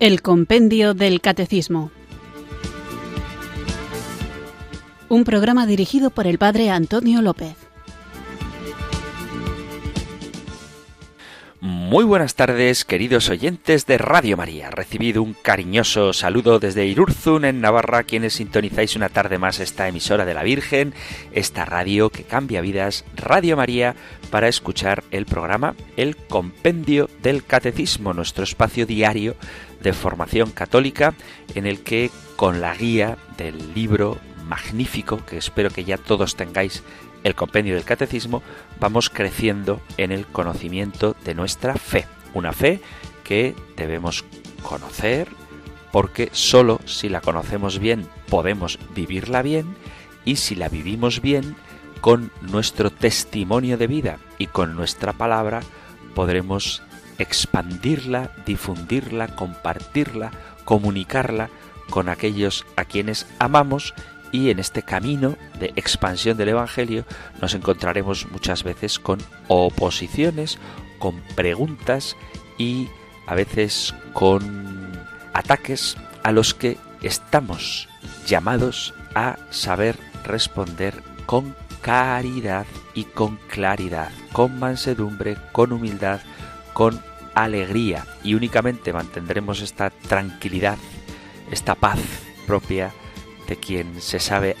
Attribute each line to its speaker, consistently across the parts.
Speaker 1: El Compendio del Catecismo. Un programa dirigido por el Padre Antonio López.
Speaker 2: Muy buenas tardes, queridos oyentes de Radio María. Recibido un cariñoso saludo desde Irurzun, en Navarra, quienes sintonizáis una tarde más esta emisora de la Virgen, esta radio que cambia vidas, Radio María, para escuchar el programa El Compendio del Catecismo, nuestro espacio diario de formación católica en el que con la guía del libro magnífico que espero que ya todos tengáis el compendio del catecismo, vamos creciendo en el conocimiento de nuestra fe. Una fe que debemos conocer porque sólo si la conocemos bien podemos vivirla bien y si la vivimos bien con nuestro testimonio de vida y con nuestra palabra podremos expandirla, difundirla, compartirla, comunicarla con aquellos a quienes amamos y en este camino de expansión del Evangelio nos encontraremos muchas veces con oposiciones, con preguntas y a veces con ataques a los que estamos llamados a saber responder con caridad y con claridad, con mansedumbre, con humildad, con alegría y únicamente mantendremos esta tranquilidad, esta paz propia de quien se sabe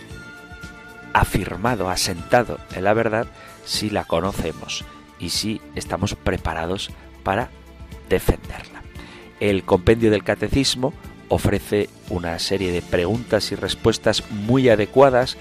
Speaker 2: afirmado, asentado en la verdad, si la conocemos y si estamos preparados para defenderla. El compendio del catecismo ofrece una serie de preguntas y respuestas muy adecuadas,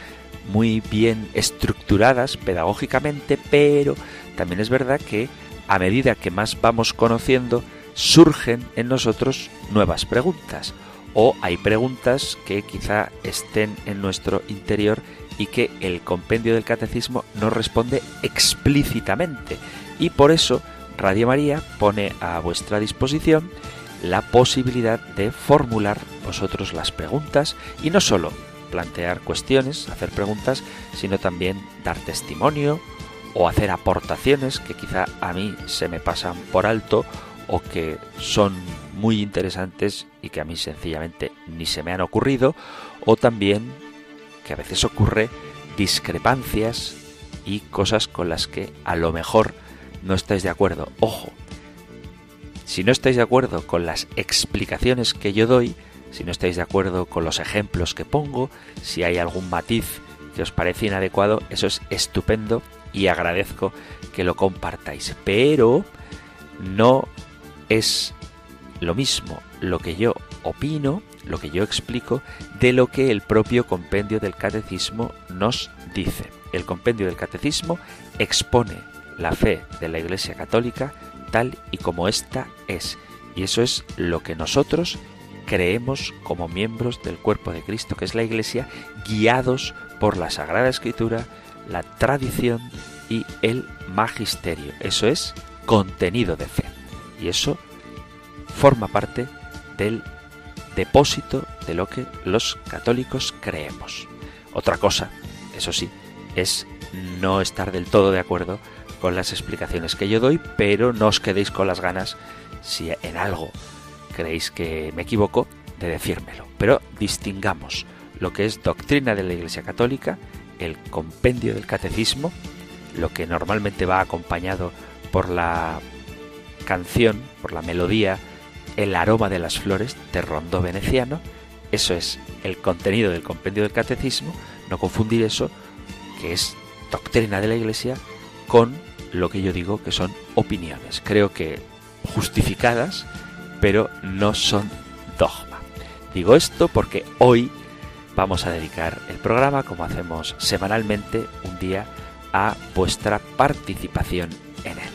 Speaker 2: muy bien estructuradas pedagógicamente, pero también es verdad que a medida que más vamos conociendo, surgen en nosotros nuevas preguntas o hay preguntas que quizá estén en nuestro interior y que el compendio del catecismo no responde explícitamente. Y por eso Radio María pone a vuestra disposición la posibilidad de formular vosotros las preguntas y no solo plantear cuestiones, hacer preguntas, sino también dar testimonio o hacer aportaciones que quizá a mí se me pasan por alto o que son muy interesantes y que a mí sencillamente ni se me han ocurrido, o también que a veces ocurre discrepancias y cosas con las que a lo mejor no estáis de acuerdo. Ojo, si no estáis de acuerdo con las explicaciones que yo doy, si no estáis de acuerdo con los ejemplos que pongo, si hay algún matiz que os parece inadecuado, eso es estupendo y agradezco que lo compartáis. Pero no es lo mismo lo que yo opino, lo que yo explico, de lo que el propio compendio del catecismo nos dice. El compendio del catecismo expone la fe de la Iglesia Católica tal y como ésta es. Y eso es lo que nosotros creemos como miembros del cuerpo de Cristo, que es la Iglesia, guiados por la Sagrada Escritura, la tradición y el magisterio. Eso es contenido de fe. Y eso forma parte del depósito de lo que los católicos creemos. Otra cosa, eso sí, es no estar del todo de acuerdo con las explicaciones que yo doy, pero no os quedéis con las ganas, si en algo creéis que me equivoco, de decírmelo. Pero distingamos lo que es doctrina de la Iglesia Católica, el compendio del catecismo, lo que normalmente va acompañado por la canción, por la melodía el aroma de las flores de rondo veneciano. Eso es el contenido del compendio del catecismo. No confundir eso, que es doctrina de la Iglesia, con lo que yo digo que son opiniones. Creo que justificadas, pero no son dogma. Digo esto porque hoy vamos a dedicar el programa, como hacemos semanalmente, un día a vuestra participación en él.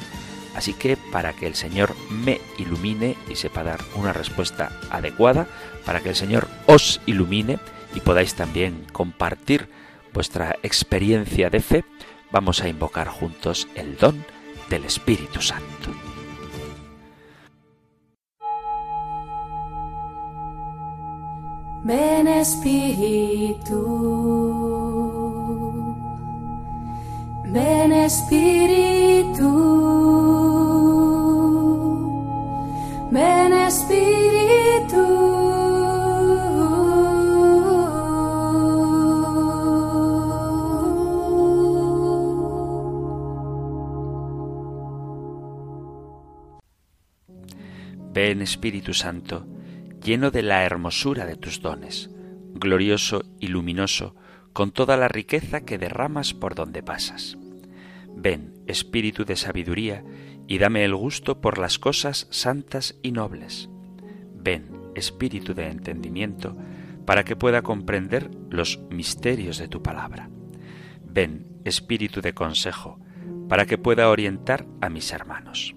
Speaker 2: Así que para que el Señor me ilumine y sepa dar una respuesta adecuada, para que el Señor os ilumine y podáis también compartir vuestra experiencia de fe, vamos a invocar juntos el don del Espíritu Santo.
Speaker 3: Ven Espíritu, ven Espíritu, ven Espíritu.
Speaker 2: Ven Espíritu Santo lleno de la hermosura de tus dones, glorioso y luminoso, con toda la riqueza que derramas por donde pasas. Ven, Espíritu de sabiduría, y dame el gusto por las cosas santas y nobles. Ven, Espíritu de entendimiento, para que pueda comprender los misterios de tu palabra. Ven, Espíritu de consejo, para que pueda orientar a mis hermanos.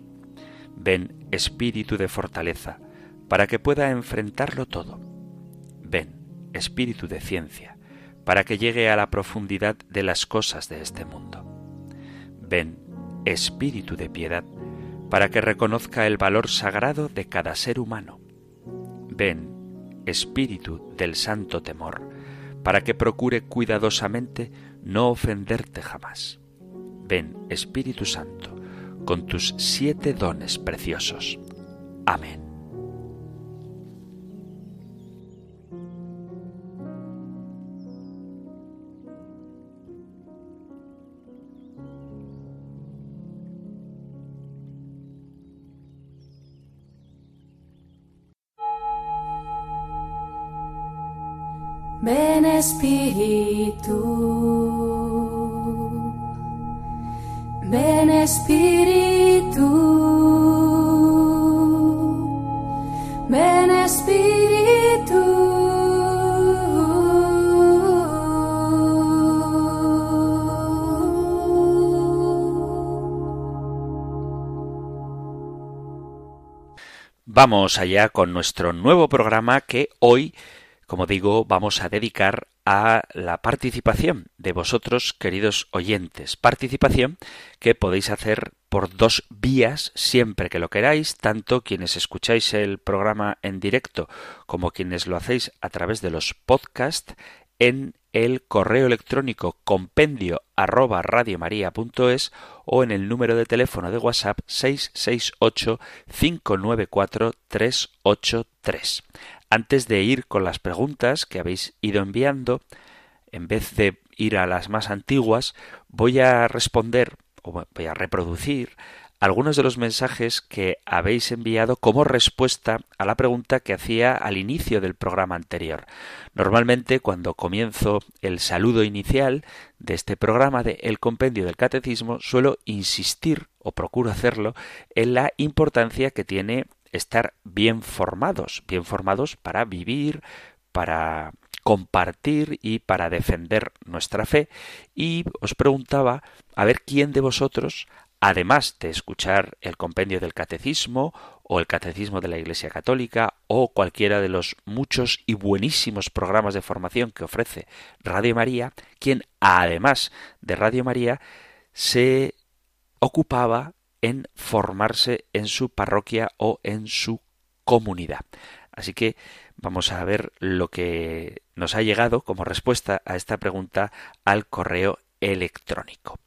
Speaker 2: Ven, Espíritu de fortaleza, para que pueda enfrentarlo todo. Ven, Espíritu de ciencia, para que llegue a la profundidad de las cosas de este mundo. Ven, Espíritu de piedad, para que reconozca el valor sagrado de cada ser humano. Ven, Espíritu del santo temor, para que procure cuidadosamente no ofenderte jamás. Ven, Espíritu Santo, con tus siete dones preciosos. Amén.
Speaker 3: Ven Espíritu, ven Espíritu, ven Espíritu.
Speaker 2: Vamos allá con nuestro nuevo programa que hoy como digo, vamos a dedicar a la participación de vosotros, queridos oyentes. Participación que podéis hacer por dos vías siempre que lo queráis, tanto quienes escucháis el programa en directo como quienes lo hacéis a través de los podcasts en el correo electrónico compendio arroba radiomaria.es o en el número de teléfono de WhatsApp 668 594 383. Antes de ir con las preguntas que habéis ido enviando, en vez de ir a las más antiguas, voy a responder o voy a reproducir algunos de los mensajes que habéis enviado como respuesta a la pregunta que hacía al inicio del programa anterior. Normalmente cuando comienzo el saludo inicial de este programa de El Compendio del Catecismo suelo insistir o procuro hacerlo en la importancia que tiene estar bien formados, bien formados para vivir, para compartir y para defender nuestra fe. Y os preguntaba a ver quién de vosotros, además de escuchar el compendio del catecismo o el catecismo de la Iglesia Católica o cualquiera de los muchos y buenísimos programas de formación que ofrece Radio María, quien además de Radio María se ocupaba en formarse en su parroquia o en su comunidad. Así que vamos a ver lo que nos ha llegado como respuesta a esta pregunta al correo electrónico.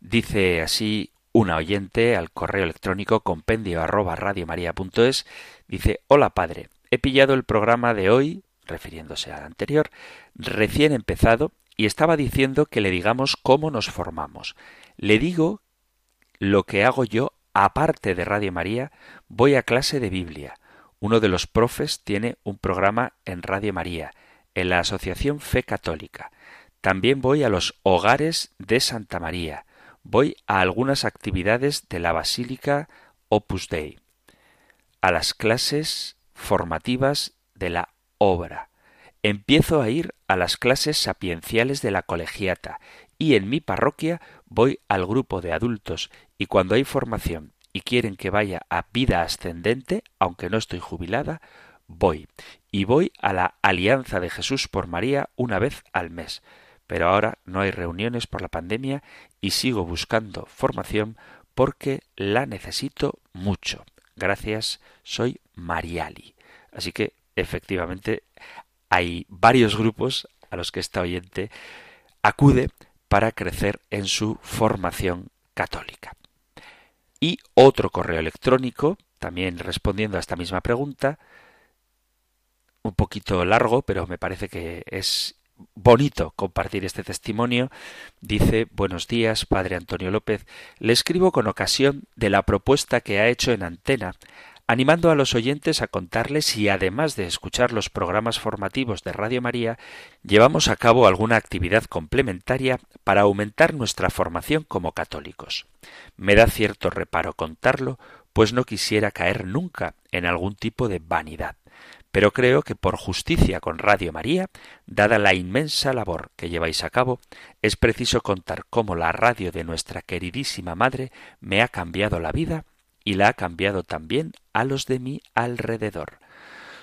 Speaker 2: Dice así una oyente al correo electrónico compendio arroba radiomaria.es dice Hola padre, he pillado el programa de hoy, refiriéndose al anterior, recién empezado y estaba diciendo que le digamos cómo nos formamos. Le digo lo que hago yo, aparte de Radio María, voy a clase de Biblia. Uno de los profes tiene un programa en Radio María, en la Asociación Fe Católica. También voy a los hogares de Santa María. Voy a algunas actividades de la Basílica Opus Dei. A las clases formativas de la obra. Empiezo a ir a las clases sapienciales de la colegiata y en mi parroquia voy al grupo de adultos y cuando hay formación y quieren que vaya a vida ascendente, aunque no estoy jubilada, voy. Y voy a la Alianza de Jesús por María una vez al mes. Pero ahora no hay reuniones por la pandemia y sigo buscando formación porque la necesito mucho. Gracias, soy Mariali. Así que efectivamente hay varios grupos a los que esta oyente acude para crecer en su formación católica. Y otro correo electrónico, también respondiendo a esta misma pregunta, un poquito largo, pero me parece que es bonito compartir este testimonio. Dice, buenos días, Padre Antonio López. Le escribo con ocasión de la propuesta que ha hecho en antena, animando a los oyentes a contarles si, además de escuchar los programas formativos de Radio María, llevamos a cabo alguna actividad complementaria para aumentar nuestra formación como católicos. Me da cierto reparo contarlo, pues no quisiera caer nunca en algún tipo de vanidad pero creo que por justicia con Radio María, dada la inmensa labor que lleváis a cabo, es preciso contar cómo la radio de nuestra queridísima Madre me ha cambiado la vida y la ha cambiado también a los de mi alrededor.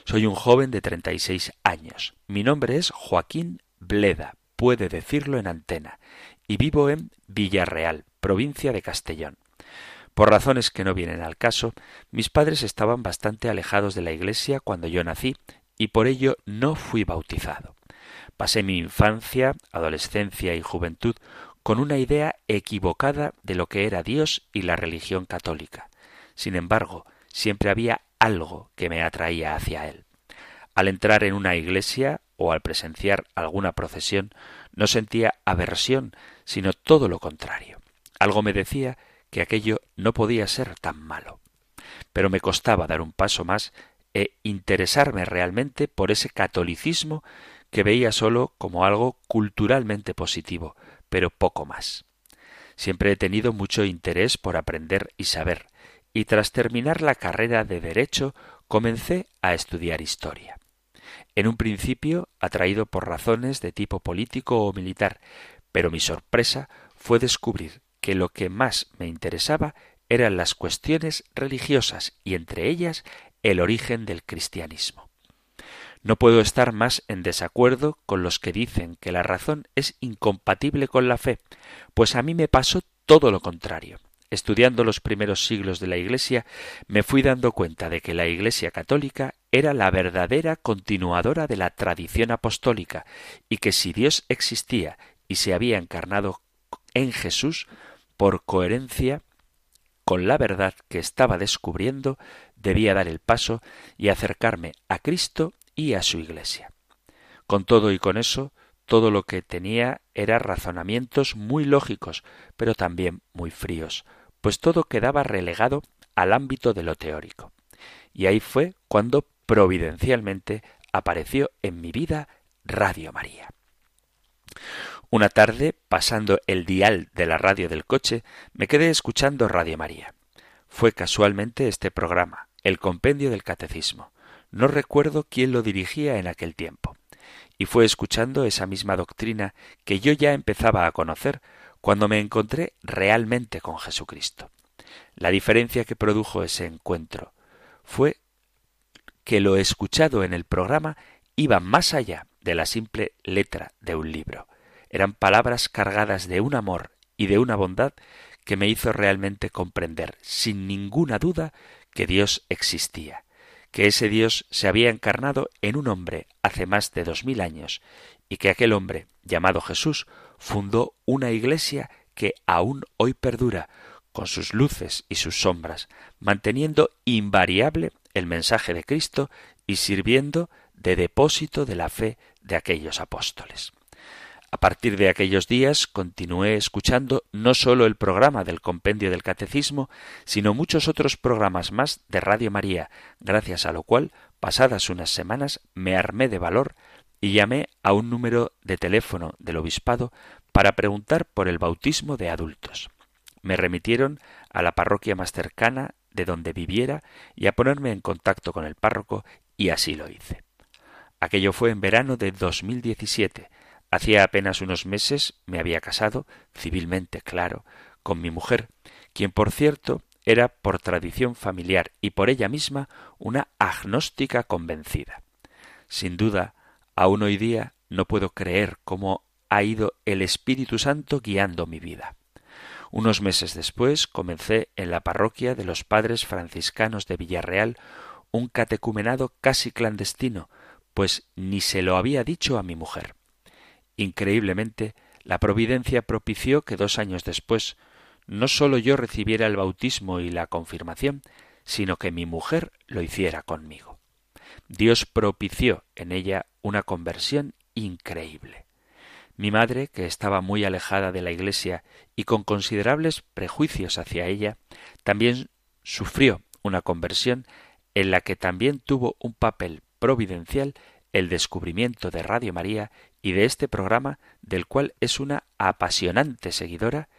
Speaker 2: Soy un joven de treinta y seis años. Mi nombre es Joaquín Bleda, puede decirlo en antena, y vivo en Villarreal, provincia de Castellón. Por razones que no vienen al caso, mis padres estaban bastante alejados de la Iglesia cuando yo nací y por ello no fui bautizado. Pasé mi infancia, adolescencia y juventud con una idea equivocada de lo que era Dios y la religión católica. Sin embargo, siempre había algo que me atraía hacia él. Al entrar en una iglesia o al presenciar alguna procesión, no sentía aversión, sino todo lo contrario. Algo me decía que aquello no podía ser tan malo. Pero me costaba dar un paso más e interesarme realmente por ese catolicismo que veía solo como algo culturalmente positivo, pero poco más. Siempre he tenido mucho interés por aprender y saber, y tras terminar la carrera de Derecho comencé a estudiar historia. En un principio atraído por razones de tipo político o militar, pero mi sorpresa fue descubrir que lo que más me interesaba eran las cuestiones religiosas y entre ellas el origen del cristianismo. No puedo estar más en desacuerdo con los que dicen que la razón es incompatible con la fe, pues a mí me pasó todo lo contrario. Estudiando los primeros siglos de la Iglesia, me fui dando cuenta de que la Iglesia católica era la verdadera continuadora de la tradición apostólica, y que si Dios existía y se había encarnado en Jesús, por coherencia con la verdad que estaba descubriendo, debía dar el paso y acercarme a Cristo y a su Iglesia. Con todo y con eso, todo lo que tenía era razonamientos muy lógicos, pero también muy fríos, pues todo quedaba relegado al ámbito de lo teórico. Y ahí fue cuando providencialmente apareció en mi vida Radio María. Una tarde, pasando el dial de la radio del coche, me quedé escuchando Radio María. Fue casualmente este programa, el Compendio del Catecismo. No recuerdo quién lo dirigía en aquel tiempo. Y fue escuchando esa misma doctrina que yo ya empezaba a conocer cuando me encontré realmente con Jesucristo. La diferencia que produjo ese encuentro fue que lo escuchado en el programa iba más allá de la simple letra de un libro eran palabras cargadas de un amor y de una bondad que me hizo realmente comprender, sin ninguna duda, que Dios existía, que ese Dios se había encarnado en un hombre hace más de dos mil años, y que aquel hombre, llamado Jesús, fundó una iglesia que aún hoy perdura, con sus luces y sus sombras, manteniendo invariable el mensaje de Cristo y sirviendo de depósito de la fe de aquellos apóstoles. A partir de aquellos días continué escuchando no sólo el programa del Compendio del Catecismo, sino muchos otros programas más de Radio María, gracias a lo cual, pasadas unas semanas, me armé de valor y llamé a un número de teléfono del obispado para preguntar por el bautismo de adultos. Me remitieron a la parroquia más cercana de donde viviera y a ponerme en contacto con el párroco y así lo hice. Aquello fue en verano de 2017 Hacía apenas unos meses me había casado, civilmente claro, con mi mujer, quien por cierto era por tradición familiar y por ella misma una agnóstica convencida. Sin duda, aún hoy día no puedo creer cómo ha ido el Espíritu Santo guiando mi vida. Unos meses después comencé en la parroquia de los padres franciscanos de Villarreal un catecumenado casi clandestino, pues ni se lo había dicho a mi mujer. Increíblemente, la providencia propició que dos años después no sólo yo recibiera el bautismo y la confirmación, sino que mi mujer lo hiciera conmigo. Dios propició en ella una conversión increíble. Mi madre, que estaba muy alejada de la Iglesia y con considerables prejuicios hacia ella, también sufrió una conversión en la que también tuvo un papel providencial el descubrimiento de Radio María y de este programa del cual es una apasionante seguidora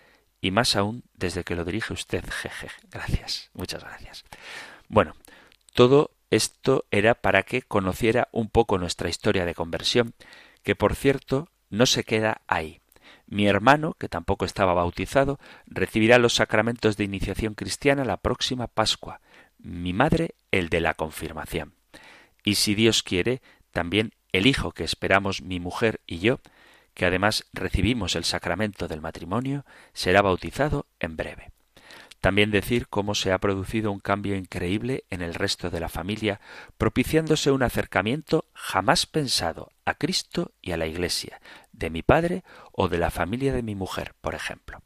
Speaker 2: y más aún desde que lo dirige usted. Jeje. Gracias, muchas gracias. Bueno, todo esto era para que conociera un poco nuestra historia de conversión, que por cierto no se queda ahí. Mi hermano, que tampoco estaba bautizado, recibirá los sacramentos de iniciación cristiana la próxima Pascua, mi madre el de la confirmación. Y si Dios quiere, también el hijo que esperamos mi mujer y yo, que además recibimos el sacramento del matrimonio, será bautizado en breve. También decir cómo se ha producido un cambio increíble en el resto de la familia, propiciándose un acercamiento jamás pensado a Cristo y a la Iglesia, de mi padre o de la familia de mi mujer, por ejemplo.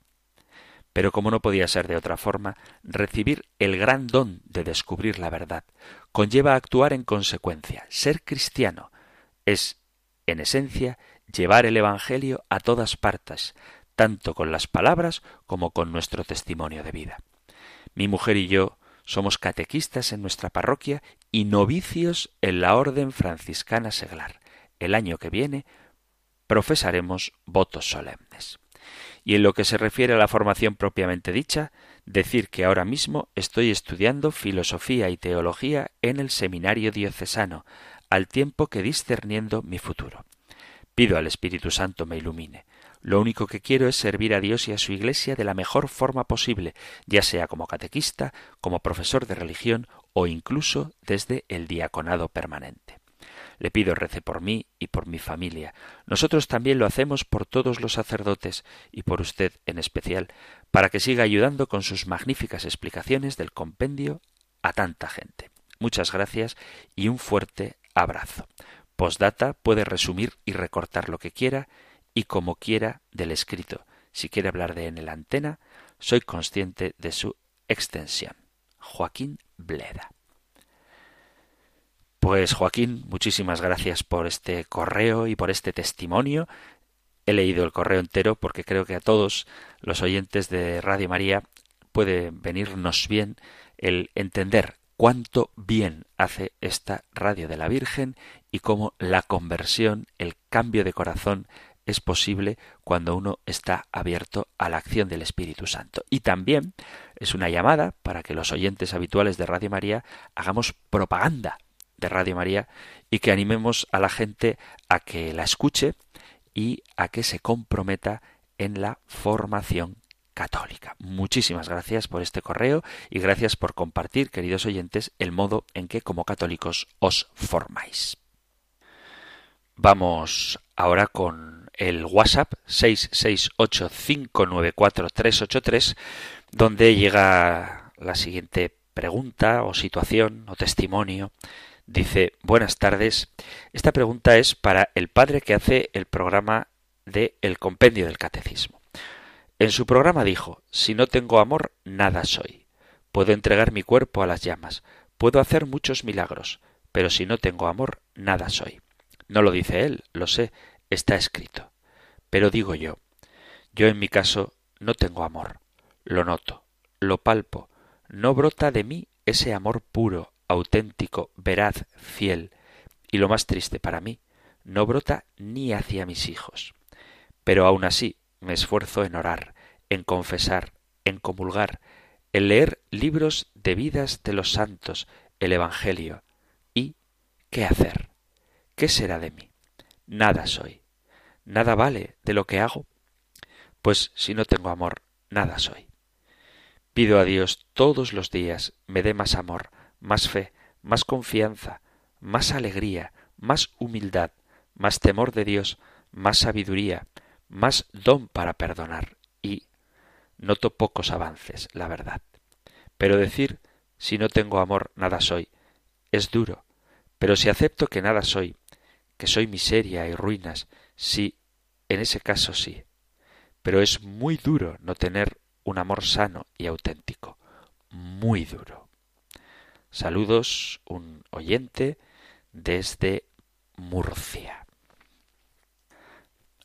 Speaker 2: Pero como no podía ser de otra forma, recibir el gran don de descubrir la verdad conlleva actuar en consecuencia. Ser cristiano es, en esencia, llevar el Evangelio a todas partes, tanto con las palabras como con nuestro testimonio de vida. Mi mujer y yo somos catequistas en nuestra parroquia y novicios en la Orden Franciscana Seglar. El año que viene profesaremos votos solemnes. Y en lo que se refiere a la formación propiamente dicha, decir que ahora mismo estoy estudiando filosofía y teología en el seminario diocesano, al tiempo que discerniendo mi futuro. Pido al Espíritu Santo me ilumine. Lo único que quiero es servir a Dios y a su Iglesia de la mejor forma posible, ya sea como catequista, como profesor de religión o incluso desde el diaconado permanente. Le pido rece por mí y por mi familia. Nosotros también lo hacemos por todos los sacerdotes y por usted en especial, para que siga ayudando con sus magníficas explicaciones del compendio a tanta gente. Muchas gracias y un fuerte abrazo. Postdata puede resumir y recortar lo que quiera y como quiera del escrito. Si quiere hablar de en el antena, soy consciente de su extensión. Joaquín Bleda. Pues Joaquín, muchísimas gracias por este correo y por este testimonio. He leído el correo entero porque creo que a todos los oyentes de Radio María puede venirnos bien el entender cuánto bien hace esta radio de la Virgen y cómo la conversión, el cambio de corazón es posible cuando uno está abierto a la acción del Espíritu Santo. Y también es una llamada para que los oyentes habituales de Radio María hagamos propaganda de Radio María y que animemos a la gente a que la escuche y a que se comprometa en la formación católica. Muchísimas gracias por este correo y gracias por compartir, queridos oyentes, el modo en que como católicos os formáis. Vamos ahora con el WhatsApp 668594383, donde llega la siguiente pregunta o situación o testimonio. Dice, buenas tardes. Esta pregunta es para el padre que hace el programa de El Compendio del Catecismo. En su programa dijo, si no tengo amor, nada soy. Puedo entregar mi cuerpo a las llamas, puedo hacer muchos milagros, pero si no tengo amor, nada soy. No lo dice él, lo sé, está escrito. Pero digo yo, yo en mi caso no tengo amor, lo noto, lo palpo, no brota de mí ese amor puro, auténtico, veraz, fiel, y lo más triste para mí, no brota ni hacia mis hijos. Pero aun así me esfuerzo en orar, en confesar, en comulgar, en leer libros de vidas de los santos, el Evangelio. ¿Y qué hacer? ¿qué será de mí? Nada soy. Nada vale de lo que hago. Pues si no tengo amor, nada soy. Pido a Dios todos los días me dé más amor, más fe, más confianza, más alegría, más humildad, más temor de Dios, más sabiduría, más don para perdonar y noto pocos avances, la verdad. Pero decir si no tengo amor nada soy es duro, pero si acepto que nada soy, que soy miseria y ruinas, sí, en ese caso sí. Pero es muy duro no tener un amor sano y auténtico. Muy duro. Saludos, un oyente desde Murcia.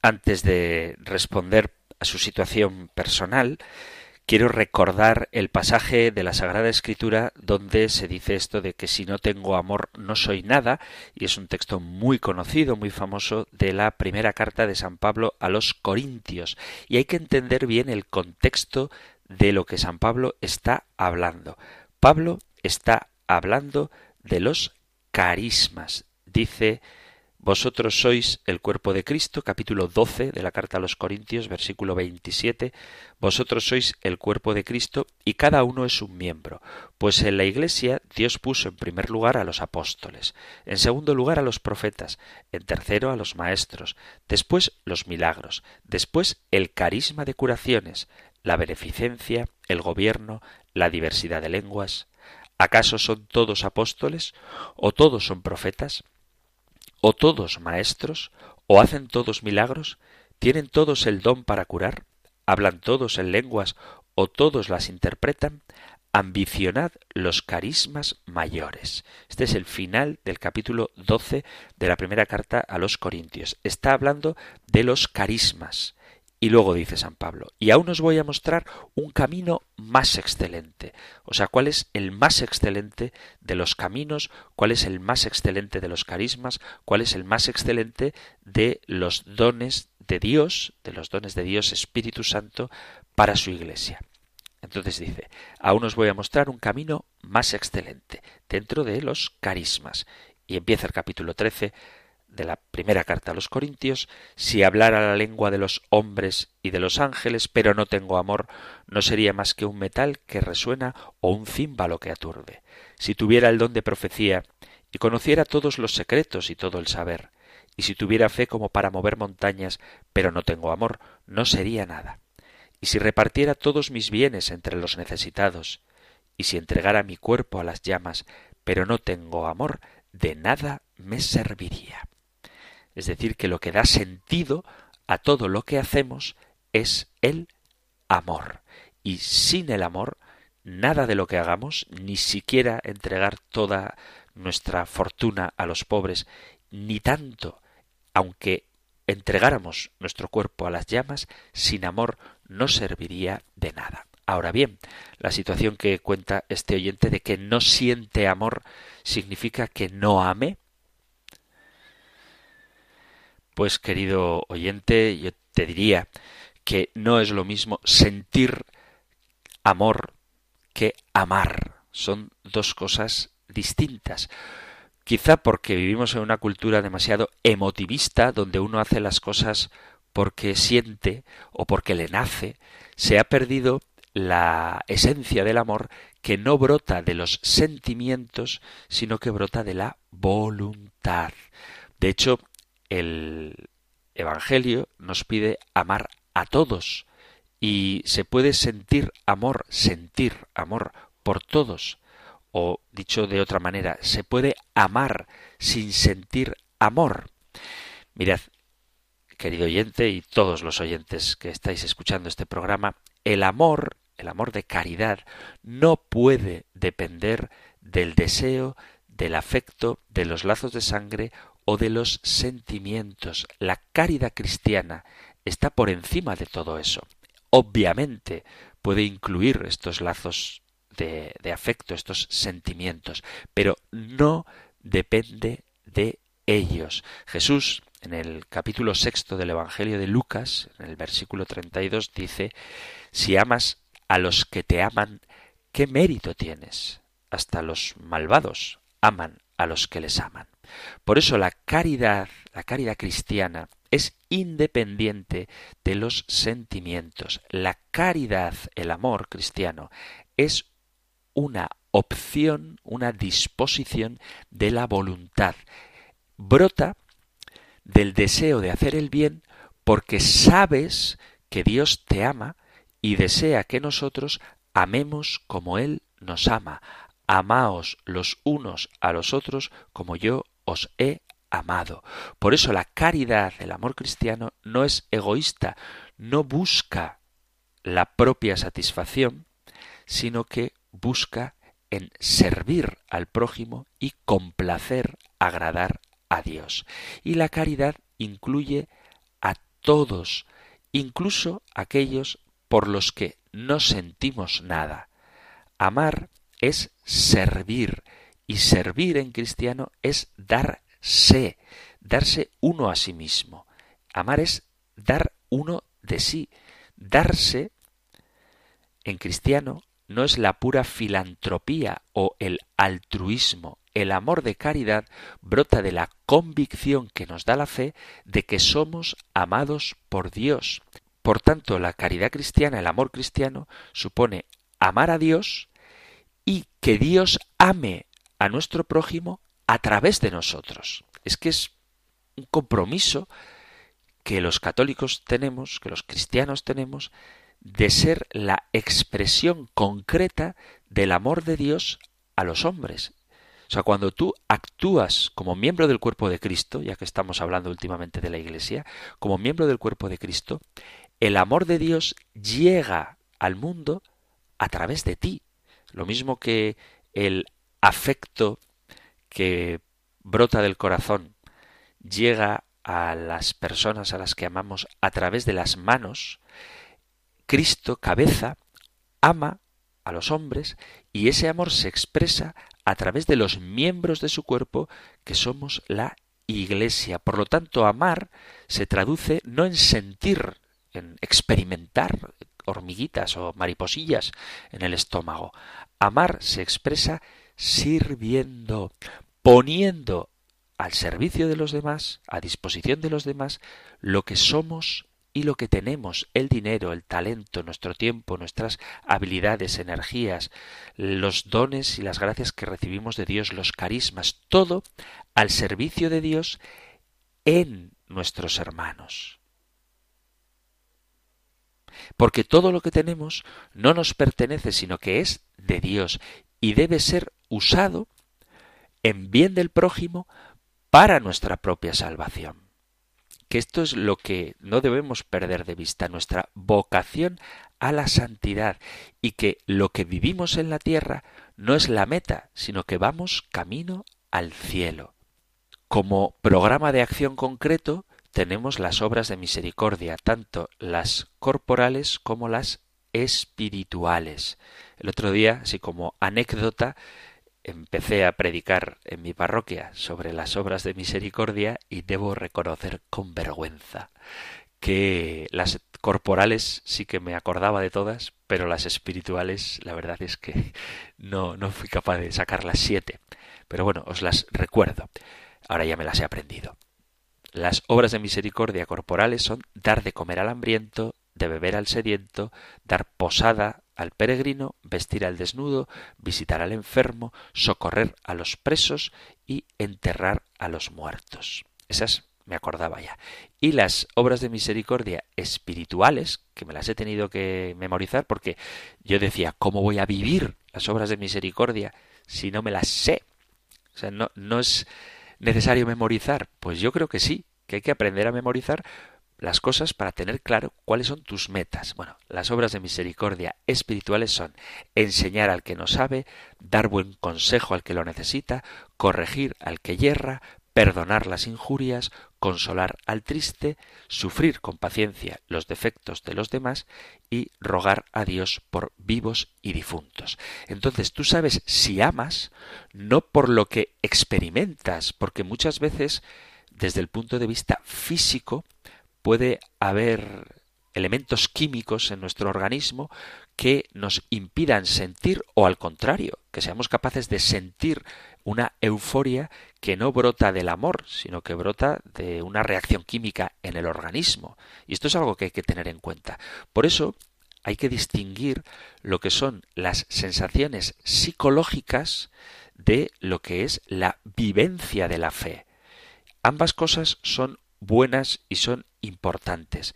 Speaker 2: Antes de responder a su situación personal, quiero recordar el pasaje de la Sagrada Escritura donde se dice esto de que si no tengo amor no soy nada, y es un texto muy conocido, muy famoso de la primera carta de San Pablo a los Corintios, y hay que entender bien el contexto de lo que San Pablo está hablando. Pablo está hablando de los carismas. Dice vosotros sois el cuerpo de Cristo, capítulo 12 de la carta a los Corintios, versículo 27. Vosotros sois el cuerpo de Cristo y cada uno es un miembro. Pues en la Iglesia Dios puso en primer lugar a los apóstoles, en segundo lugar a los profetas, en tercero a los maestros, después los milagros, después el carisma de curaciones, la beneficencia, el gobierno, la diversidad de lenguas. ¿Acaso son todos apóstoles? ¿O todos son profetas? ¿O todos maestros? ¿O hacen todos milagros? ¿Tienen todos el don para curar? ¿Hablan todos en lenguas? ¿O todos las interpretan? Ambicionad los carismas mayores. Este es el final del capítulo 12 de la primera carta a los Corintios. Está hablando de los carismas. Y luego dice San Pablo, y aún os voy a mostrar un camino más excelente. O sea, cuál es el más excelente de los caminos, cuál es el más excelente de los carismas, cuál es el más excelente de los dones de Dios, de los dones de Dios Espíritu Santo para su iglesia. Entonces dice, aún os voy a mostrar un camino más excelente dentro de los carismas. Y empieza el capítulo 13 de la primera carta a los Corintios, si hablara la lengua de los hombres y de los ángeles, pero no tengo amor, no sería más que un metal que resuena o un címbalo que aturde. Si tuviera el don de profecía y conociera todos los secretos y todo el saber, y si tuviera fe como para mover montañas, pero no tengo amor, no sería nada. Y si repartiera todos mis bienes entre los necesitados, y si entregara mi cuerpo a las llamas, pero no tengo amor, de nada me serviría. Es decir, que lo que da sentido a todo lo que hacemos es el amor. Y sin el amor, nada de lo que hagamos, ni siquiera entregar toda nuestra fortuna a los pobres, ni tanto, aunque entregáramos nuestro cuerpo a las llamas, sin amor no serviría de nada. Ahora bien, la situación que cuenta este oyente de que no siente amor significa que no ame, pues querido oyente, yo te diría que no es lo mismo sentir amor que amar. Son dos cosas distintas. Quizá porque vivimos en una cultura demasiado emotivista, donde uno hace las cosas porque siente o porque le nace, se ha perdido la esencia del amor que no brota de los sentimientos, sino que brota de la voluntad. De hecho, el Evangelio nos pide amar a todos y se puede sentir amor, sentir amor por todos. O dicho de otra manera, se puede amar sin sentir amor. Mirad, querido oyente y todos los oyentes que estáis escuchando este programa, el amor, el amor de caridad, no puede depender del deseo, del afecto, de los lazos de sangre o de los sentimientos. La caridad cristiana está por encima de todo eso. Obviamente puede incluir estos lazos de, de, afecto, estos sentimientos, pero no depende de ellos. Jesús, en el capítulo sexto del Evangelio de Lucas, en el versículo 32, dice, si amas a los que te aman, ¿qué mérito tienes? Hasta los malvados aman a los que les aman. Por eso la caridad, la caridad cristiana, es independiente de los sentimientos. La caridad, el amor cristiano, es una opción, una disposición de la voluntad. Brota del deseo de hacer el bien porque sabes que Dios te ama y desea que nosotros amemos como Él nos ama. Amaos los unos a los otros como yo os he amado. Por eso la caridad, el amor cristiano, no es egoísta, no busca la propia satisfacción, sino que busca en servir al prójimo y complacer, agradar a Dios. Y la caridad incluye a todos, incluso aquellos por los que no sentimos nada. Amar es servir, y servir en cristiano es darse, darse uno a sí mismo. Amar es dar uno de sí. Darse en cristiano no es la pura filantropía o el altruismo. El amor de caridad brota de la convicción que nos da la fe de que somos amados por Dios. Por tanto, la caridad cristiana, el amor cristiano, supone amar a Dios y que Dios ame a nuestro prójimo a través de nosotros. Es que es un compromiso que los católicos tenemos, que los cristianos tenemos, de ser la expresión concreta del amor de Dios a los hombres. O sea, cuando tú actúas como miembro del cuerpo de Cristo, ya que estamos hablando últimamente de la Iglesia, como miembro del cuerpo de Cristo, el amor de Dios llega al mundo a través de ti. Lo mismo que el afecto que brota del corazón llega a las personas a las que amamos a través de las manos, Cristo, cabeza, ama a los hombres y ese amor se expresa a través de los miembros de su cuerpo que somos la Iglesia. Por lo tanto, amar se traduce no en sentir, en experimentar hormiguitas o mariposillas en el estómago. Amar se expresa sirviendo, poniendo al servicio de los demás, a disposición de los demás, lo que somos y lo que tenemos, el dinero, el talento, nuestro tiempo, nuestras habilidades, energías, los dones y las gracias que recibimos de Dios, los carismas, todo al servicio de Dios en nuestros hermanos. Porque todo lo que tenemos no nos pertenece, sino que es de Dios y debe ser usado en bien del prójimo para nuestra propia salvación. Que esto es lo que no debemos perder de vista, nuestra vocación a la santidad y que lo que vivimos en la tierra no es la meta, sino que vamos camino al cielo. Como programa de acción concreto tenemos las obras de misericordia, tanto las corporales como las espirituales. El otro día, así como anécdota, empecé a predicar en mi parroquia sobre las obras de misericordia y debo reconocer con vergüenza que las corporales sí que me acordaba de todas, pero las espirituales la verdad es que no, no fui capaz de sacar las siete. Pero bueno, os las recuerdo. Ahora ya me las he aprendido. Las obras de misericordia corporales son dar de comer al hambriento, de beber al sediento, dar posada al peregrino, vestir al desnudo, visitar al enfermo, socorrer a los presos y enterrar a los muertos. Esas me acordaba ya. Y las obras de misericordia espirituales, que me las he tenido que memorizar porque yo decía, ¿cómo voy a vivir las obras de misericordia si no me las sé? O sea, no, no es necesario memorizar. Pues yo creo que sí, que hay que aprender a memorizar las cosas para tener claro cuáles son tus metas. Bueno, las obras de misericordia espirituales son enseñar al que no sabe, dar buen consejo al que lo necesita, corregir al que yerra, perdonar las injurias, consolar al triste, sufrir con paciencia los defectos de los demás y rogar a Dios por vivos y difuntos. Entonces tú sabes si amas no por lo que experimentas, porque muchas veces desde el punto de vista físico puede haber elementos químicos en nuestro organismo que nos impidan sentir o al contrario, que seamos capaces de sentir una euforia que no brota del amor, sino que brota de una reacción química en el organismo. Y esto es algo que hay que tener en cuenta. Por eso hay que distinguir lo que son las sensaciones psicológicas de lo que es la vivencia de la fe. Ambas cosas son buenas y son importantes.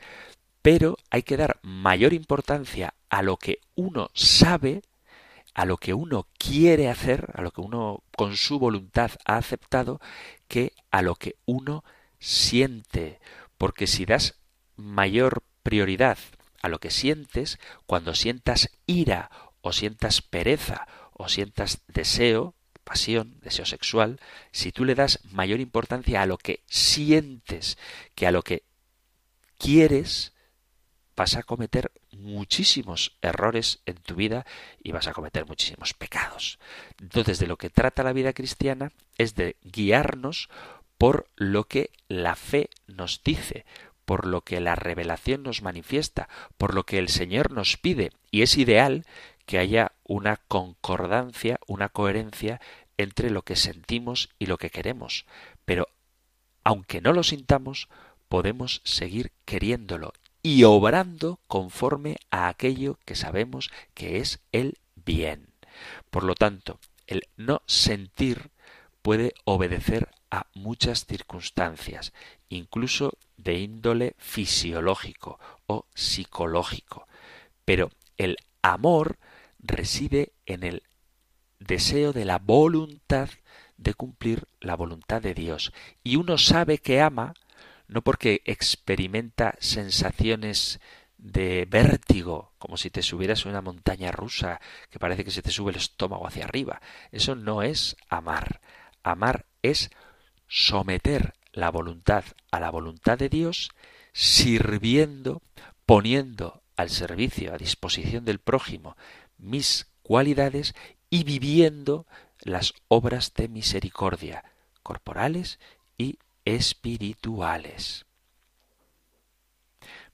Speaker 2: Pero hay que dar mayor importancia a lo que uno sabe, a lo que uno quiere hacer, a lo que uno con su voluntad ha aceptado, que a lo que uno siente. Porque si das mayor prioridad a lo que sientes, cuando sientas ira o sientas pereza o sientas deseo, pasión, deseo sexual, si tú le das mayor importancia a lo que sientes que a lo que quieres, vas a cometer muchísimos errores en tu vida y vas a cometer muchísimos pecados. Entonces, de lo que trata la vida cristiana es de guiarnos por lo que la fe nos dice, por lo que la revelación nos manifiesta, por lo que el Señor nos pide. Y es ideal que haya una concordancia, una coherencia entre lo que sentimos y lo que queremos. Pero aunque no lo sintamos, podemos seguir queriéndolo y obrando conforme a aquello que sabemos que es el bien. Por lo tanto, el no sentir puede obedecer a muchas circunstancias, incluso de índole fisiológico o psicológico. Pero el amor reside en el deseo de la voluntad de cumplir la voluntad de Dios. Y uno sabe que ama no porque experimenta sensaciones de vértigo, como si te subieras a una montaña rusa que parece que se te sube el estómago hacia arriba. Eso no es amar. Amar es someter la voluntad a la voluntad de Dios, sirviendo, poniendo al servicio, a disposición del prójimo, mis cualidades y viviendo las obras de misericordia, corporales y espirituales.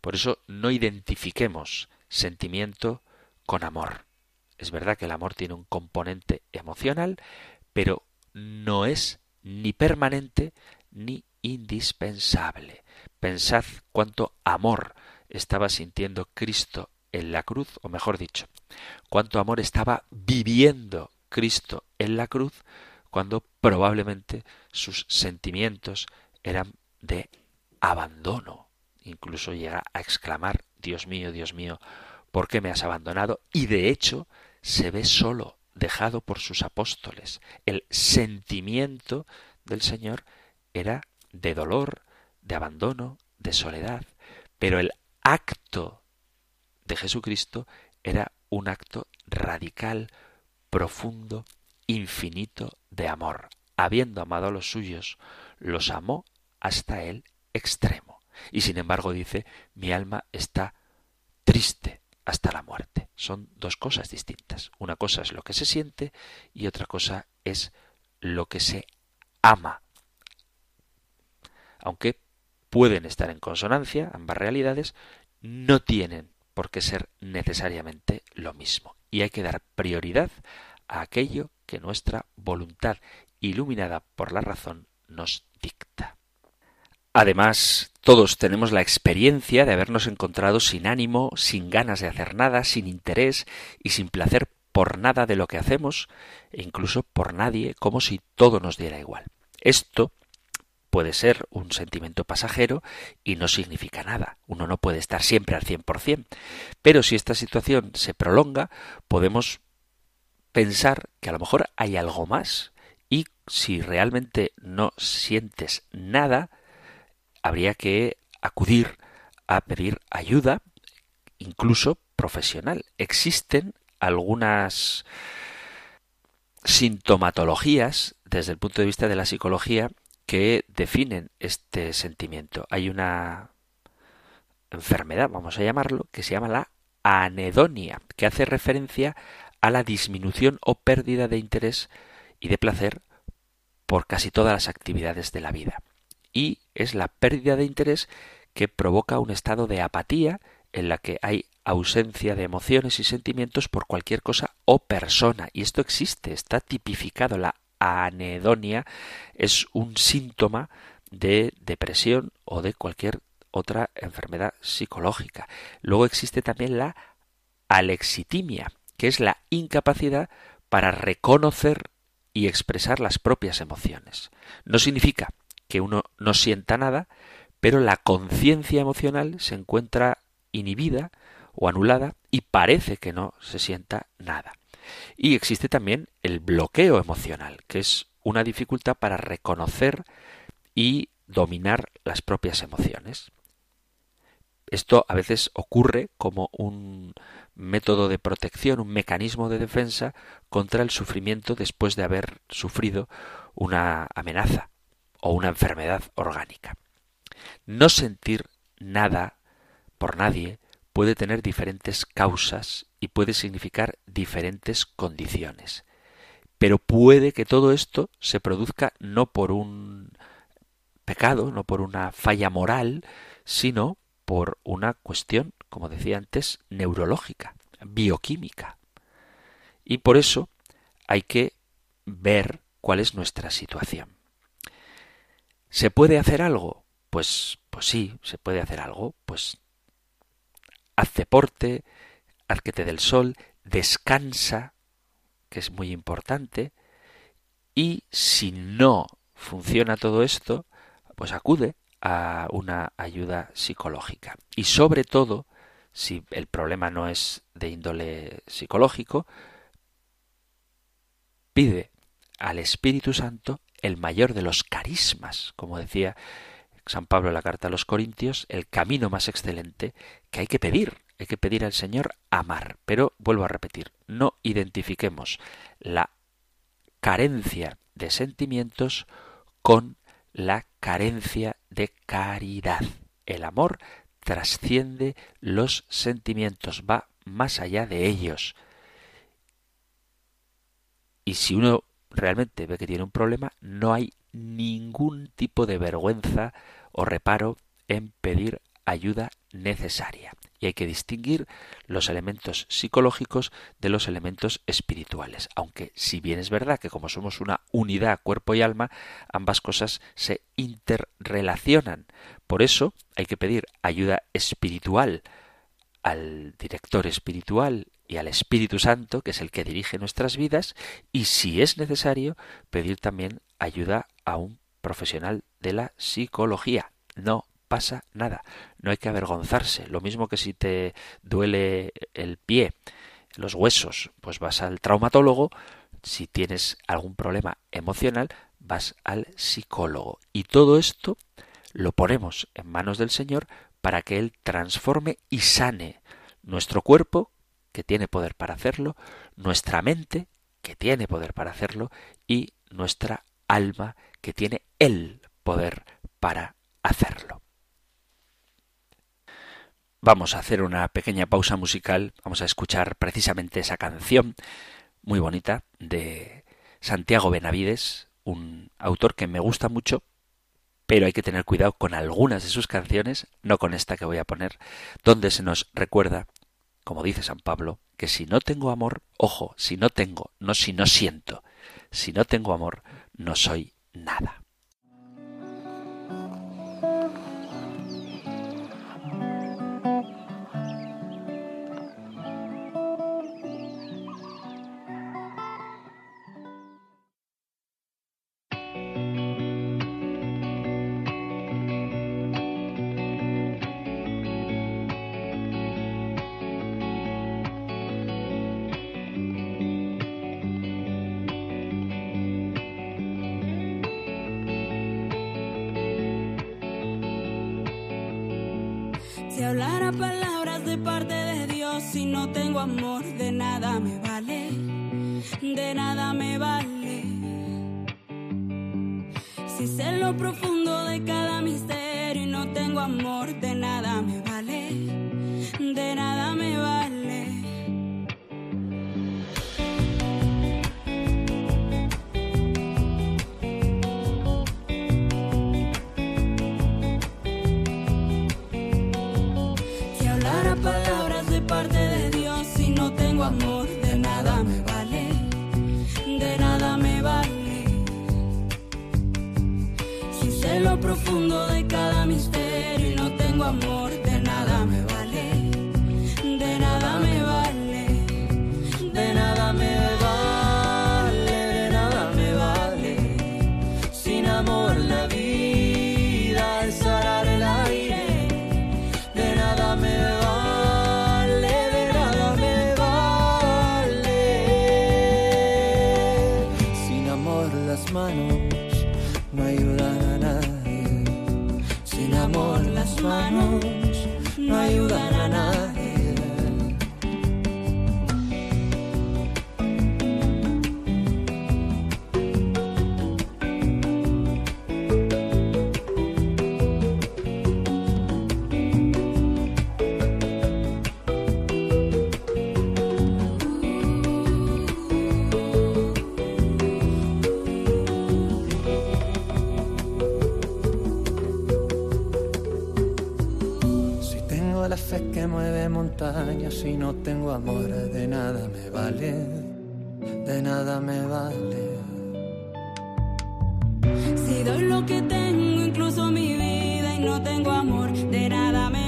Speaker 2: Por eso no identifiquemos sentimiento con amor. Es verdad que el amor tiene un componente emocional, pero no es ni permanente ni indispensable. Pensad cuánto amor estaba sintiendo Cristo en la cruz, o mejor dicho, cuánto amor estaba viviendo Cristo en la cruz cuando probablemente sus sentimientos eran de abandono. Incluso llega a exclamar, Dios mío, Dios mío, ¿por qué me has abandonado? Y de hecho se ve solo, dejado por sus apóstoles. El sentimiento del Señor era de dolor, de abandono, de soledad, pero el acto de Jesucristo era un acto radical, profundo, infinito de amor. Habiendo amado a los suyos, los amó hasta el extremo. Y sin embargo dice, mi alma está triste hasta la muerte. Son dos cosas distintas. Una cosa es lo que se siente y otra cosa es lo que se ama. Aunque pueden estar en consonancia, ambas realidades, no tienen por qué ser necesariamente lo mismo. Y hay que dar prioridad a aquello que nuestra voluntad, iluminada por la razón, nos dicta. Además, todos tenemos la experiencia de habernos encontrado sin ánimo, sin ganas de hacer nada, sin interés y sin placer por nada de lo que hacemos, e incluso por nadie, como si todo nos diera igual. Esto puede ser un sentimiento pasajero y no significa nada. Uno no puede estar siempre al cien por cien. Pero si esta situación se prolonga, podemos pensar que a lo mejor hay algo más y si realmente no sientes nada, habría que acudir a pedir ayuda, incluso profesional. Existen algunas sintomatologías desde el punto de vista de la psicología que definen este sentimiento. Hay una enfermedad, vamos a llamarlo, que se llama la anedonia, que hace referencia a la disminución o pérdida de interés y de placer por casi todas las actividades de la vida y es la pérdida de interés que provoca un estado de apatía en la que hay ausencia de emociones y sentimientos por cualquier cosa o persona. Y esto existe, está tipificado. La anedonia es un síntoma de depresión o de cualquier otra enfermedad psicológica. Luego existe también la alexitimia, que es la incapacidad para reconocer y expresar las propias emociones. No significa que uno no sienta nada, pero la conciencia emocional se encuentra inhibida o anulada y parece que no se sienta nada. Y existe también el bloqueo emocional, que es una dificultad para reconocer y dominar las propias emociones. Esto a veces ocurre como un método de protección, un mecanismo de defensa contra el sufrimiento después de haber sufrido una amenaza o una enfermedad orgánica. No sentir nada, por nadie, puede tener diferentes causas y puede significar diferentes condiciones. Pero puede que todo esto se produzca no por un pecado, no por una falla moral, sino por una cuestión, como decía antes, neurológica, bioquímica. Y por eso hay que ver cuál es nuestra situación. ¿Se puede hacer algo? Pues, pues sí, se puede hacer algo. Pues haz deporte, haz que sol, descansa, que es muy importante, y si no funciona todo esto, pues acude a una ayuda psicológica. Y sobre todo, si el problema no es de índole psicológico, pide al Espíritu Santo el mayor de los carismas, como decía San Pablo en la carta a los Corintios, el camino más excelente que hay que pedir. Hay que pedir al Señor amar. Pero vuelvo a repetir, no identifiquemos la carencia de sentimientos con la carencia de caridad. El amor trasciende los sentimientos, va más allá de ellos. Y si uno realmente ve que tiene un problema, no hay ningún tipo de vergüenza o reparo en pedir ayuda necesaria. Y hay que distinguir los elementos psicológicos de los elementos espirituales. Aunque si bien es verdad que como somos una unidad cuerpo y alma, ambas cosas se interrelacionan. Por eso hay que pedir ayuda espiritual al director espiritual y al Espíritu Santo, que es el que dirige nuestras vidas, y si es necesario, pedir también ayuda a un profesional de la psicología. No pasa nada, no hay que avergonzarse. Lo mismo que si te duele el pie, los huesos, pues vas al traumatólogo, si tienes algún problema emocional, vas al psicólogo. Y todo esto lo ponemos en manos del Señor para que Él transforme y sane nuestro cuerpo, que tiene poder para hacerlo, nuestra mente, que tiene poder para hacerlo, y nuestra alma, que tiene el poder para hacerlo. Vamos a hacer una pequeña pausa musical, vamos a escuchar precisamente esa canción muy bonita de Santiago Benavides, un autor que me gusta mucho pero hay que tener cuidado con algunas de sus canciones, no con esta que voy a poner, donde se nos recuerda, como dice San Pablo, que si no tengo amor, ojo, si no tengo, no si no siento, si no tengo amor, no soy nada.
Speaker 4: Si hablara palabras de parte de
Speaker 5: Dios y no tengo amor, de nada me vale, de nada me vale.
Speaker 4: Si sé lo profundo de cada misterio y no tengo amor, de nada me vale, de nada me vale. amor. Que mueve montañas. Si no tengo amor, de nada me vale, de nada me vale. Si doy lo que tengo, incluso mi vida, y no tengo amor, de nada me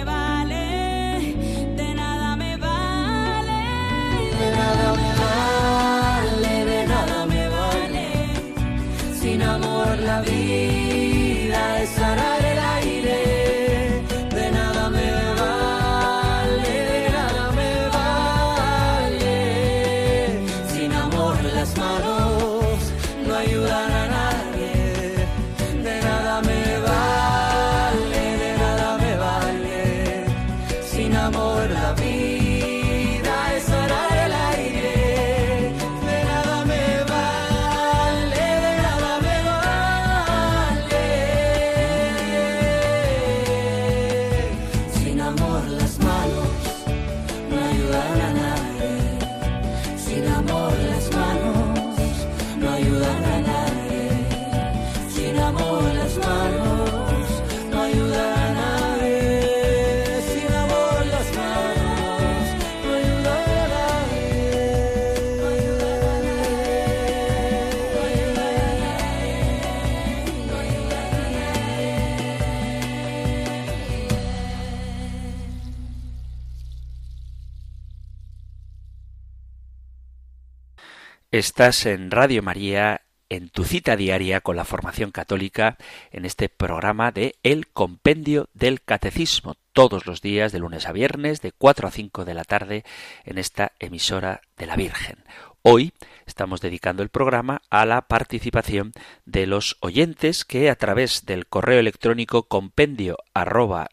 Speaker 2: Estás en Radio María, en tu cita diaria con la formación católica, en este programa de El Compendio del Catecismo, todos los días, de lunes a viernes, de 4 a 5 de la tarde, en esta emisora de la Virgen. Hoy estamos dedicando el programa a la participación de los oyentes que a través del correo electrónico compendio arroba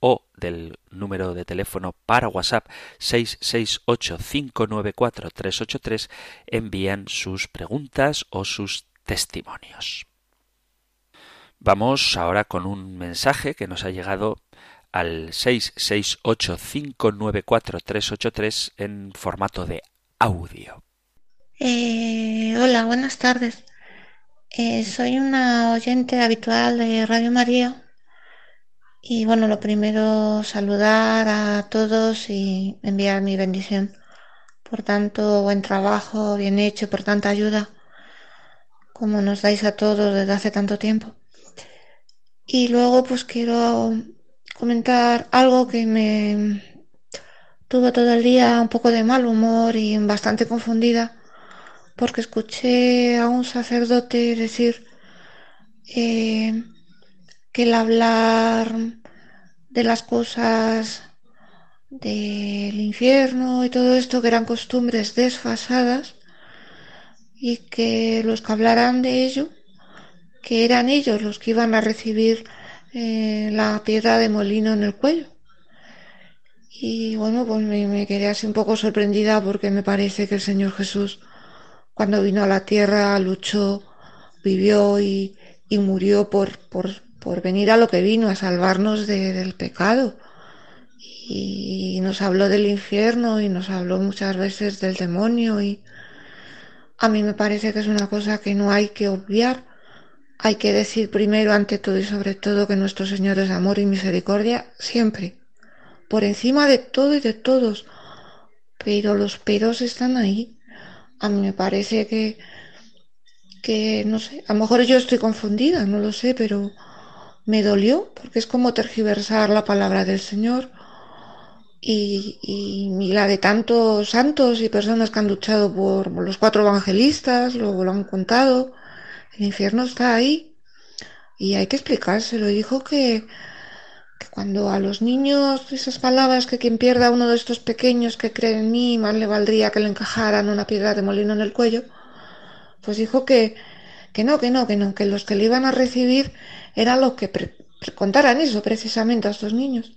Speaker 2: o del número de teléfono para WhatsApp 668-594-383 envían sus preguntas o sus testimonios. Vamos ahora con un mensaje que nos ha llegado al 668-594-383 en formato de audio.
Speaker 6: Eh, hola, buenas tardes. Eh, soy una oyente habitual de Radio María y bueno, lo primero saludar a todos y enviar mi bendición por tanto buen trabajo, bien hecho, por tanta ayuda como nos dais a todos desde hace tanto tiempo. Y luego pues quiero comentar algo que me tuvo todo el día un poco de mal humor y bastante confundida porque escuché a un sacerdote decir eh, que el hablar de las cosas del infierno y todo esto que eran costumbres desfasadas y que los que hablaran de ello que eran ellos los que iban a recibir eh, la piedra de molino en el cuello y bueno, pues me, me, quedé así un poco sorprendida porque me parece que el Señor Jesús, cuando vino a la tierra, luchó, vivió y, y murió por, por, por, venir a lo que vino, a salvarnos de, del pecado. Y nos habló del infierno y nos habló muchas veces del demonio y a mí me parece que es una cosa que no hay que obviar. Hay que decir primero, ante todo y sobre todo, que nuestro Señor es amor y misericordia siempre por encima de todo y de todos. Pero los peros están ahí. A mí me parece que, que, no sé, a lo mejor yo estoy confundida, no lo sé, pero me dolió, porque es como tergiversar la palabra del Señor y, y, la de tantos santos y personas que han luchado por los cuatro evangelistas, luego lo han contado. El infierno está ahí y hay que explicárselo. Dijo que, cuando a los niños esas palabras que quien pierda uno de estos pequeños que cree en mí, más le valdría que le encajaran una piedra de molino en el cuello, pues dijo que, que no, que no, que no, que los que le iban a recibir eran los que contaran eso precisamente a estos niños.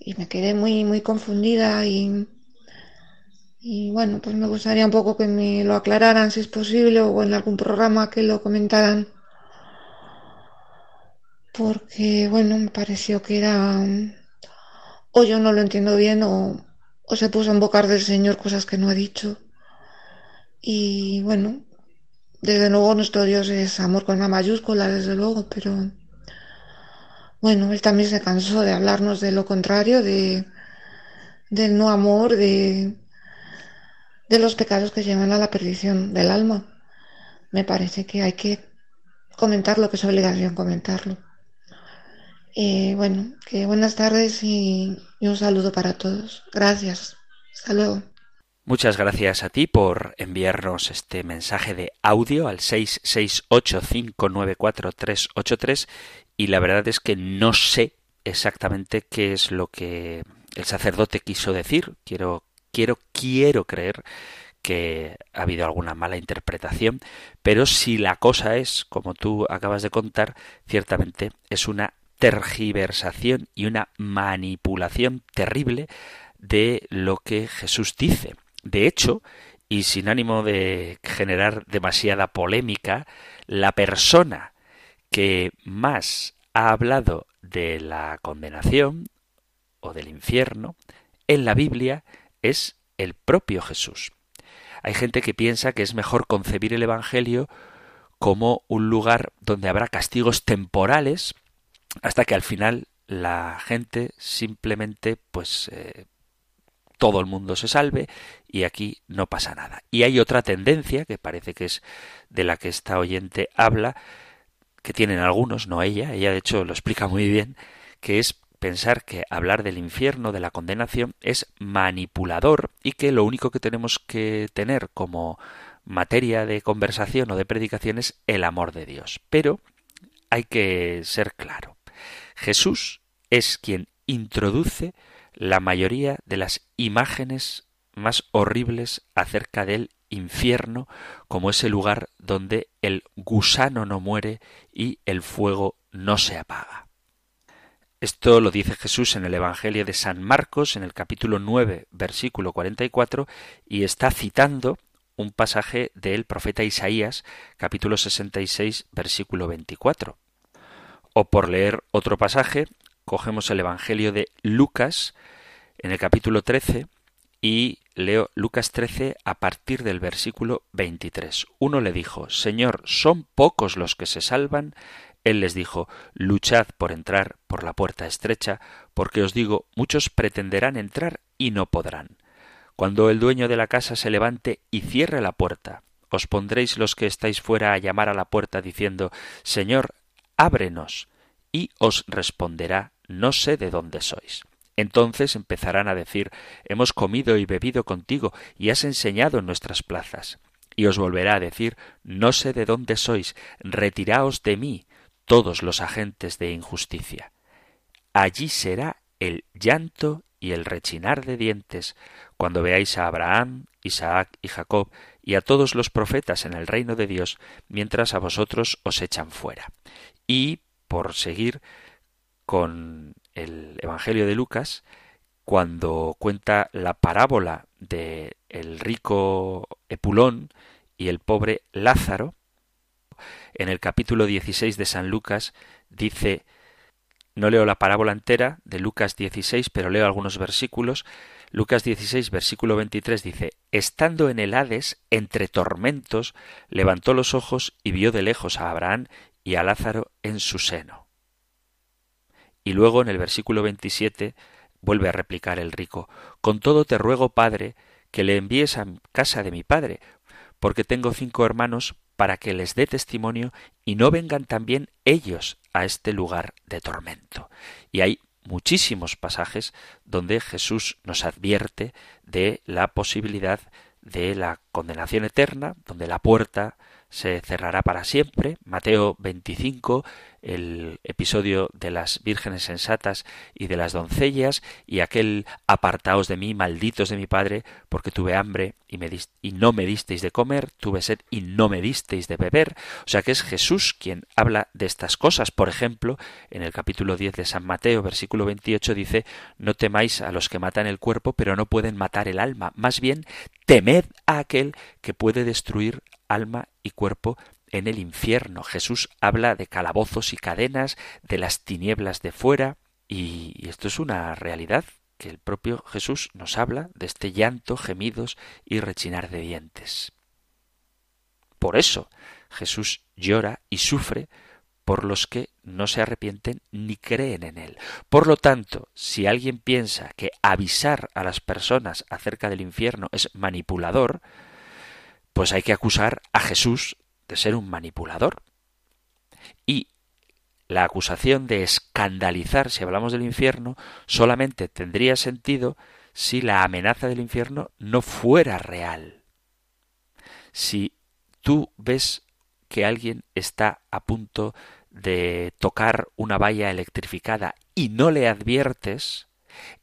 Speaker 6: Y me quedé muy, muy confundida y, y bueno, pues me gustaría un poco que me lo aclararan si es posible o en algún programa que lo comentaran porque bueno, me pareció que era o yo no lo entiendo bien o, se puso en bocar del Señor cosas que no ha dicho. Y bueno, desde luego nuestro Dios es amor con una mayúscula, desde luego, pero bueno, él también se cansó de hablarnos de lo contrario, de del no amor, de, de los pecados que llevan a la perdición del alma. Me parece que hay que comentar lo que es obligación comentarlo. Y bueno, que buenas tardes y, y un saludo para todos. Gracias. Hasta luego.
Speaker 2: Muchas gracias a ti por enviarnos este mensaje de audio al 668-594-383 y la verdad es que no sé exactamente qué es lo que el sacerdote quiso decir. Quiero, quiero, quiero creer que ha habido alguna mala interpretación, pero si la cosa es, como tú acabas de contar, ciertamente es una tergiversación y una manipulación terrible de lo que Jesús dice. De hecho, y sin ánimo de generar demasiada polémica, la persona que más ha hablado de la condenación o del infierno en la Biblia es el propio Jesús. Hay gente que piensa que es mejor concebir el Evangelio como un lugar donde habrá castigos temporales hasta que al final la gente simplemente pues eh, todo el mundo se salve y aquí no pasa nada. Y hay otra tendencia que parece que es de la que esta oyente habla, que tienen algunos, no ella, ella de hecho lo explica muy bien, que es pensar que hablar del infierno, de la condenación, es manipulador y que lo único que tenemos que tener como materia de conversación o de predicación es el amor de Dios. Pero hay que ser claro. Jesús es quien introduce la mayoría de las imágenes más horribles acerca del infierno como ese lugar donde el gusano no muere y el fuego no se apaga. Esto lo dice Jesús en el Evangelio de San Marcos, en el capítulo 9, versículo 44, y está citando un pasaje del profeta Isaías, capítulo 66, versículo 24. O por leer otro pasaje, cogemos el Evangelio de Lucas, en el capítulo 13, y leo Lucas 13 a partir del versículo 23. Uno le dijo, Señor, ¿son pocos los que se salvan? Él les dijo, Luchad por entrar por la puerta estrecha, porque os digo, muchos pretenderán entrar y no podrán. Cuando el dueño de la casa se levante y cierre la puerta, os pondréis los que estáis fuera a llamar a la puerta diciendo Señor, ábrenos, y os responderá No sé de dónde sois. Entonces empezarán a decir Hemos comido y bebido contigo, y has enseñado en nuestras plazas. Y os volverá a decir No sé de dónde sois, retiraos de mí, todos los agentes de injusticia. Allí será el llanto y el rechinar de dientes cuando veáis a Abraham, Isaac y Jacob y a todos los profetas en el reino de Dios, mientras a vosotros os echan fuera. Y, por seguir con el Evangelio de Lucas, cuando cuenta la parábola de el rico Epulón y el pobre Lázaro, en el capítulo 16 de San Lucas dice, no leo la parábola entera de Lucas 16, pero leo algunos versículos. Lucas 16, versículo 23 dice, Estando en el Hades, entre tormentos, levantó los ojos y vio de lejos a Abraham y a Lázaro en su seno. Y luego en el versículo 27 vuelve a replicar el rico, Con todo te ruego, Padre, que le envíes a casa de mi Padre, porque tengo cinco hermanos para que les dé testimonio y no vengan también ellos a este lugar de tormento. Y hay muchísimos pasajes donde Jesús nos advierte de la posibilidad de la condenación eterna, donde la puerta se cerrará para siempre. Mateo 25, el episodio de las vírgenes sensatas y de las doncellas, y aquel apartaos de mí, malditos de mi Padre, porque tuve hambre y, me y no me disteis de comer, tuve sed y no me disteis de beber. O sea que es Jesús quien habla de estas cosas. Por ejemplo, en el capítulo 10 de San Mateo, versículo 28, dice, no temáis a los que matan el cuerpo, pero no pueden matar el alma. Más bien, temed a aquel que puede destruir alma y cuerpo en el infierno. Jesús habla de calabozos y cadenas, de las tinieblas de fuera, y esto es una realidad que el propio Jesús nos habla de este llanto, gemidos y rechinar de dientes. Por eso Jesús llora y sufre por los que no se arrepienten ni creen en él. Por lo tanto, si alguien piensa que avisar a las personas acerca del infierno es manipulador, pues hay que acusar a Jesús de ser un manipulador. Y la acusación de escandalizar, si hablamos del infierno, solamente tendría sentido si la amenaza del infierno no fuera real. Si tú ves que alguien está a punto de tocar una valla electrificada y no le adviertes,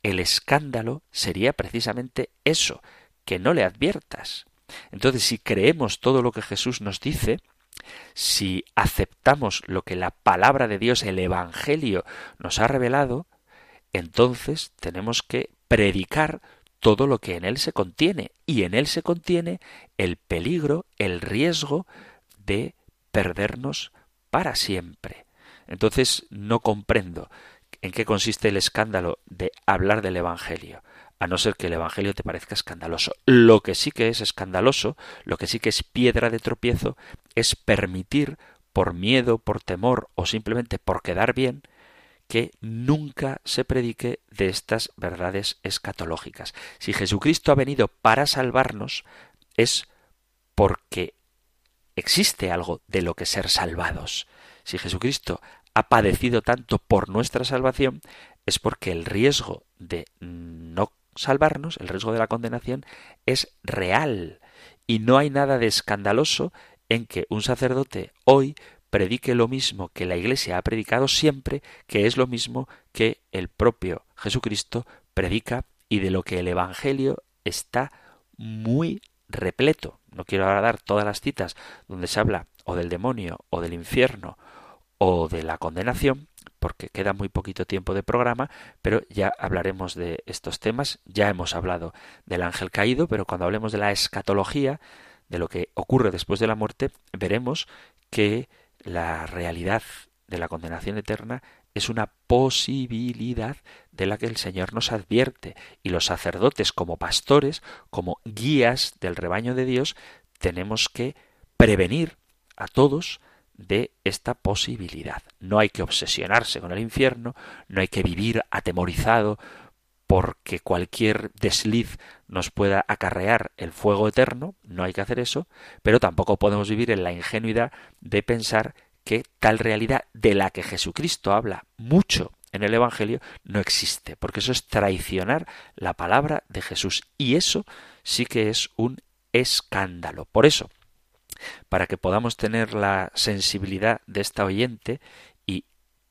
Speaker 2: el escándalo sería precisamente eso, que no le adviertas. Entonces, si creemos todo lo que Jesús nos dice, si aceptamos lo que la palabra de Dios, el Evangelio, nos ha revelado, entonces tenemos que predicar todo lo que en él se contiene, y en él se contiene el peligro, el riesgo de perdernos para siempre. Entonces no comprendo en qué consiste el escándalo de hablar del Evangelio, a no ser que el Evangelio te parezca escandaloso. Lo que sí que es escandaloso, lo que sí que es piedra de tropiezo, es permitir, por miedo, por temor o simplemente por quedar bien, que nunca se predique de estas verdades escatológicas. Si Jesucristo ha venido para salvarnos, es porque existe algo de lo que ser salvados. Si Jesucristo ha padecido tanto por nuestra salvación, es porque el riesgo de no salvarnos, el riesgo de la condenación, es real. Y no hay nada de escandaloso en que un sacerdote hoy predique lo mismo que la Iglesia ha predicado siempre, que es lo mismo que el propio Jesucristo predica y de lo que el Evangelio está muy repleto. No quiero ahora dar todas las citas donde se habla o del demonio o del infierno o de la condenación, porque queda muy poquito tiempo de programa, pero ya hablaremos de estos temas. Ya hemos hablado del ángel caído, pero cuando hablemos de la escatología, de lo que ocurre después de la muerte, veremos que la realidad de la condenación eterna es una posibilidad de la que el Señor nos advierte y los sacerdotes como pastores, como guías del rebaño de Dios, tenemos que prevenir a todos de esta posibilidad. No hay que obsesionarse con el infierno, no hay que vivir atemorizado porque cualquier desliz nos pueda acarrear el fuego eterno, no hay que hacer eso, pero tampoco podemos vivir en la ingenuidad de pensar que tal realidad de la que Jesucristo habla mucho en el Evangelio no existe, porque eso es traicionar la palabra de Jesús y eso sí que es un escándalo. Por eso, para que podamos tener la sensibilidad de esta oyente y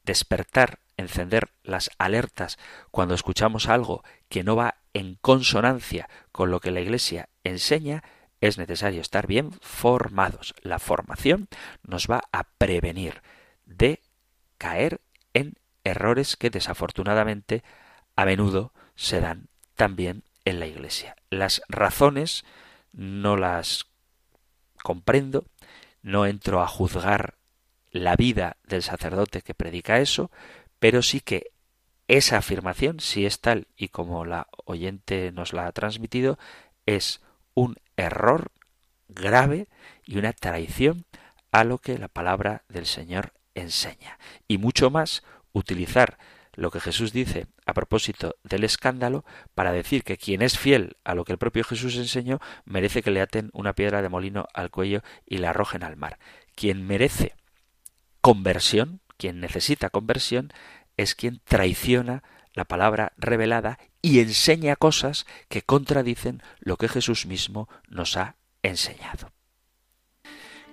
Speaker 2: despertar, encender las alertas cuando escuchamos algo que no va en consonancia con lo que la Iglesia enseña, es necesario estar bien formados. La formación nos va a prevenir de caer en errores que desafortunadamente a menudo se dan también en la Iglesia. Las razones no las comprendo, no entro a juzgar la vida del sacerdote que predica eso, pero sí que esa afirmación, si es tal y como la oyente nos la ha transmitido, es un error grave y una traición a lo que la palabra del Señor enseña. Y mucho más utilizar lo que Jesús dice a propósito del escándalo para decir que quien es fiel a lo que el propio Jesús enseñó merece que le aten una piedra de molino al cuello y la arrojen al mar. Quien merece conversión, quien necesita conversión, es quien traiciona la palabra revelada y enseña cosas que contradicen lo que Jesús mismo nos ha enseñado.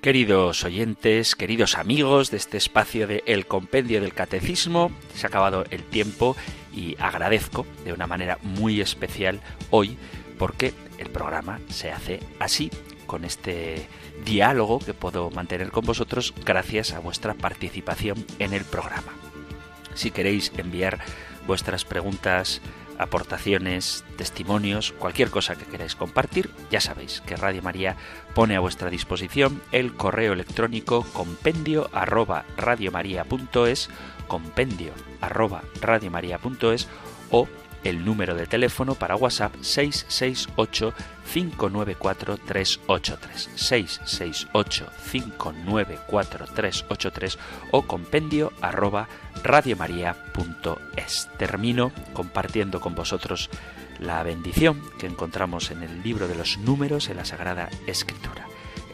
Speaker 2: Queridos oyentes, queridos amigos de este espacio de El Compendio del Catecismo, se ha acabado el tiempo y agradezco de una manera muy especial hoy porque el programa se hace así, con este diálogo que puedo mantener con vosotros gracias a vuestra participación en el programa. Si queréis enviar vuestras preguntas, aportaciones, testimonios, cualquier cosa que queráis compartir, ya sabéis que Radio María pone a vuestra disposición el correo electrónico compendio arroba radiomaria.es, compendio arroba radiomaria.es o el número de teléfono para WhatsApp 668 594 383 668 594 383 o compendio arroba radiomaria.es. Termino compartiendo con vosotros la bendición que encontramos en el libro de los números en la Sagrada Escritura.